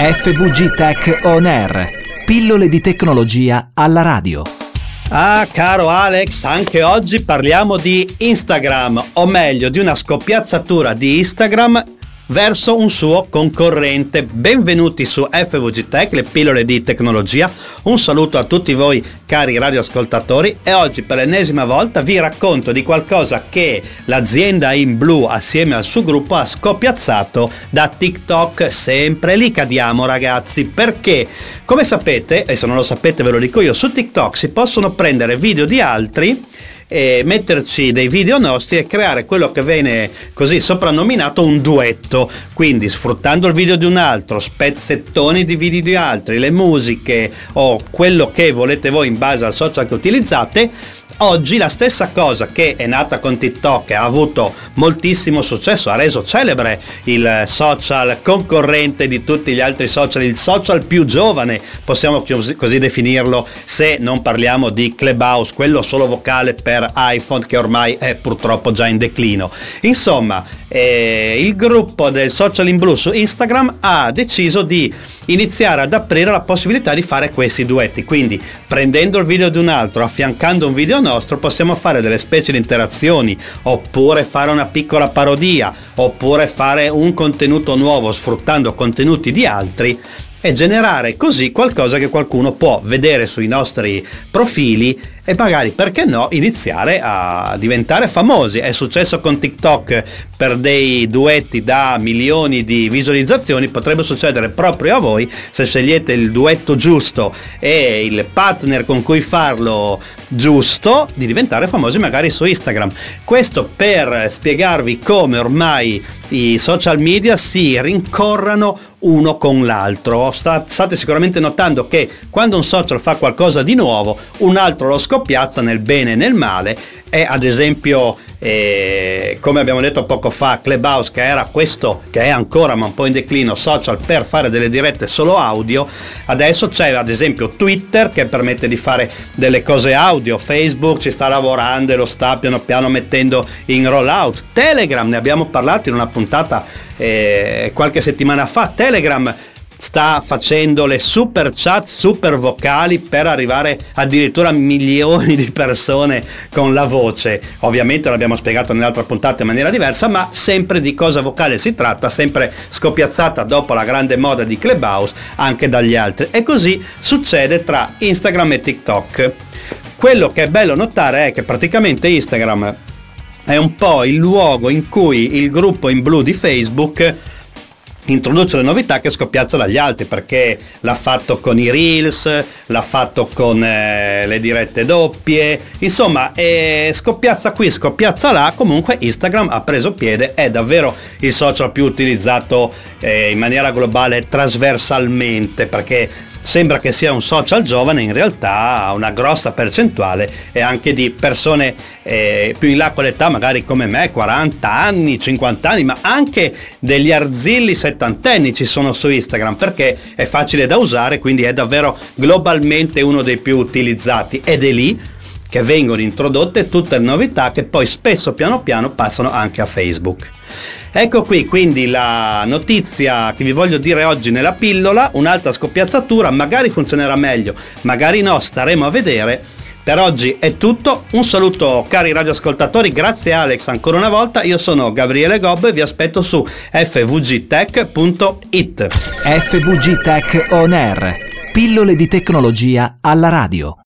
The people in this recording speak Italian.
FVG Tech On Air. Pillole di tecnologia alla radio. Ah, caro Alex, anche oggi parliamo di Instagram, o meglio di una scoppiazzatura di Instagram verso un suo concorrente. Benvenuti su FVG Tech, le pillole di tecnologia. Un saluto a tutti voi cari radioascoltatori e oggi per l'ennesima volta vi racconto di qualcosa che l'azienda in blu assieme al suo gruppo ha scoppiazzato da TikTok. Sempre lì cadiamo ragazzi perché come sapete, e se non lo sapete ve lo dico io, su TikTok si possono prendere video di altri e metterci dei video nostri e creare quello che viene così soprannominato un duetto, quindi sfruttando il video di un altro, spezzettoni di video di altri, le musiche o quello che volete voi in base al social che utilizzate, Oggi la stessa cosa che è nata con TikTok e ha avuto moltissimo successo, ha reso celebre il social concorrente di tutti gli altri social, il social più giovane, possiamo così definirlo, se non parliamo di Clubhouse, quello solo vocale per iPhone che ormai è purtroppo già in declino. Insomma, eh, il gruppo del social in blu su Instagram ha deciso di iniziare ad aprire la possibilità di fare questi duetti. Quindi prendendo il video di un altro, affiancando un video nostro, possiamo fare delle specie di interazioni, oppure fare una piccola parodia, oppure fare un contenuto nuovo sfruttando contenuti di altri e generare così qualcosa che qualcuno può vedere sui nostri profili e magari perché no iniziare a diventare famosi. È successo con TikTok per dei duetti da milioni di visualizzazioni, potrebbe succedere proprio a voi se scegliete il duetto giusto e il partner con cui farlo giusto di diventare famosi magari su Instagram. Questo per spiegarvi come ormai i social media si rincorrano uno con l'altro. State sicuramente notando che quando un social fa qualcosa di nuovo, un altro lo scopre piazza nel bene e nel male. È ad esempio eh, come abbiamo detto poco fa Clubhouse che era questo che è ancora ma un po' in declino social per fare delle dirette solo audio. Adesso c'è ad esempio Twitter che permette di fare delle cose audio. Facebook ci sta lavorando e lo sta piano piano mettendo in rollout. Telegram ne abbiamo parlato in una puntata eh, qualche settimana fa. Telegram sta facendo le super chat super vocali per arrivare addirittura a milioni di persone con la voce. Ovviamente l'abbiamo spiegato nell'altra puntata in maniera diversa, ma sempre di cosa vocale si tratta, sempre scoppiazzata dopo la grande moda di Clubhouse anche dagli altri. E così succede tra Instagram e TikTok. Quello che è bello notare è che praticamente Instagram è un po' il luogo in cui il gruppo in blu di Facebook introduce le novità che scoppiazza dagli altri perché l'ha fatto con i reels, l'ha fatto con eh, le dirette doppie, insomma eh, scoppiazza qui, scoppiazza là, comunque Instagram ha preso piede, è davvero il social più utilizzato eh, in maniera globale trasversalmente perché sembra che sia un social giovane, in realtà una grossa percentuale e anche di persone eh, più in là con l'età, magari come me, 40 anni, 50 anni, ma anche degli arzilli settantenni ci sono su Instagram perché è facile da usare, quindi è davvero globalmente uno dei più utilizzati ed è lì che vengono introdotte tutte le novità che poi spesso piano piano passano anche a Facebook. Ecco qui quindi la notizia che vi voglio dire oggi nella pillola, un'altra scoppiazzatura, magari funzionerà meglio, magari no, staremo a vedere. Per oggi è tutto, un saluto cari radioascoltatori, grazie Alex ancora una volta, io sono Gabriele Gobb e vi aspetto su fvgtech.it. FVG Tech On Air, pillole di tecnologia alla radio.